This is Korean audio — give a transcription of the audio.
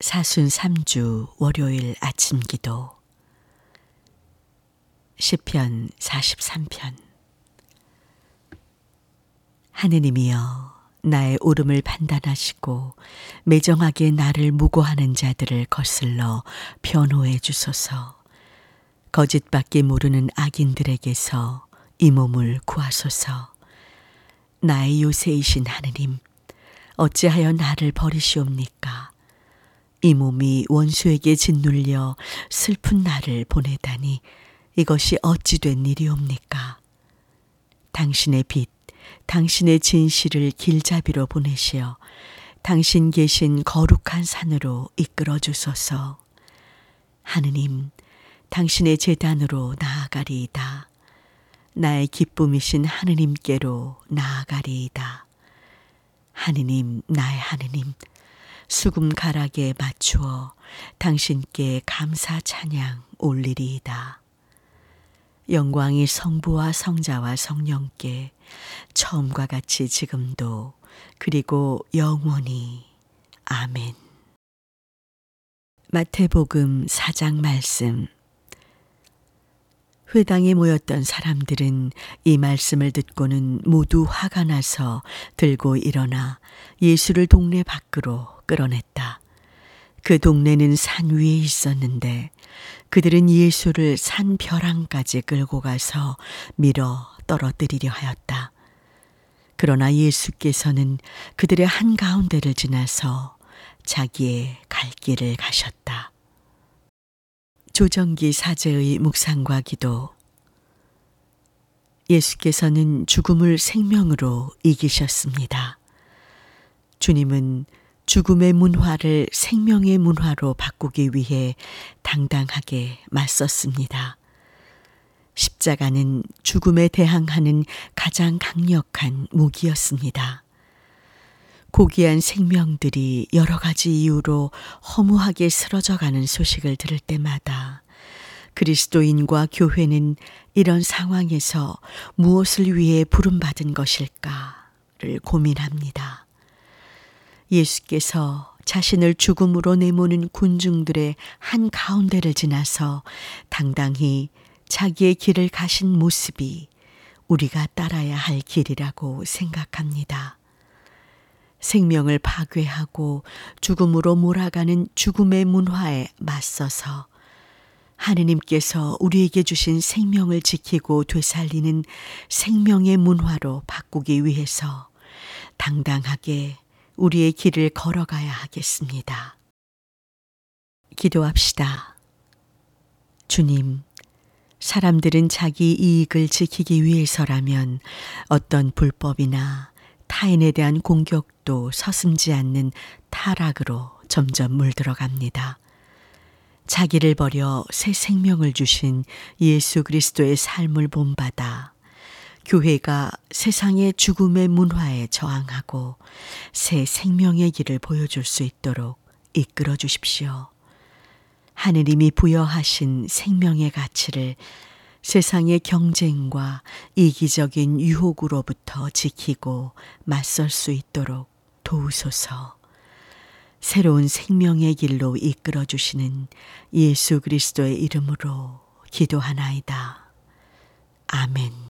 사순 3주 월요일 아침 기도. 시편 43편. 하느님이여 나의 오름을 판단하시고 매정하게 나를 무고하는 자들을 거슬러 변호해 주소서. 거짓밖에 모르는 악인들에게서 이 몸을 구하소서. 나의 요새이신 하느님 어찌하여 나를 버리시옵니까 이 몸이 원수에게 짓눌려 슬픈 날을 보내다니 이것이 어찌 된 일이옵니까? 당신의 빛, 당신의 진실을 길잡이로 보내시어 당신 계신 거룩한 산으로 이끌어 주소서. 하느님, 당신의 재단으로 나아가리이다. 나의 기쁨이신 하느님께로 나아가리이다. 하느님, 나의 하느님, 수금 가락에 맞추어 당신께 감사 찬양 올리리이다. 영광이 성부와 성자와 성령께 처음과 같이 지금도 그리고 영원히 아멘. 마태복음 4장 말씀 회당에 모였던 사람들은 이 말씀을 듣고는 모두 화가 나서 들고 일어나 예수를 동네 밖으로 끌어냈다. 그 동네는 산 위에 있었는데 그들은 예수를 산 벼랑까지 끌고 가서 밀어 떨어뜨리려 하였다. 그러나 예수께서는 그들의 한가운데를 지나서 자기의 갈 길을 가셨다. 조정기 사제의 묵상과 기도 예수께서는 죽음을 생명으로 이기셨습니다. 주님은 죽음의 문화를 생명의 문화로 바꾸기 위해 당당하게 맞섰습니다. 십자가는 죽음에 대항하는 가장 강력한 무기였습니다. 고귀한 생명들이 여러 가지 이유로 허무하게 쓰러져 가는 소식을 들을 때마다 그리스도인과 교회는 이런 상황에서 무엇을 위해 부름받은 것일까를 고민합니다. 예수께서 자신을 죽음으로 내모는 군중들의 한 가운데를 지나서 당당히 자기의 길을 가신 모습이 우리가 따라야 할 길이라고 생각합니다. 생명을 파괴하고 죽음으로 몰아가는 죽음의 문화에 맞서서 하느님께서 우리에게 주신 생명을 지키고 되살리는 생명의 문화로 바꾸기 위해서 당당하게 우리의 길을 걸어가야 하겠습니다. 기도합시다. 주님, 사람들은 자기 이익을 지키기 위해서라면 어떤 불법이나 타인에 대한 공격도 서슴지 않는 타락으로 점점 물들어갑니다. 자기를 버려 새 생명을 주신 예수 그리스도의 삶을 본받아 교회가 세상의 죽음의 문화에 저항하고 새 생명의 길을 보여줄 수 있도록 이끌어 주십시오. 하느님이 부여하신 생명의 가치를 세상의 경쟁과 이기적인 유혹으로부터 지키고 맞설 수 있도록 도우소서. 새로운 생명의 길로 이끌어 주시는 예수 그리스도의 이름으로 기도하나이다. 아멘.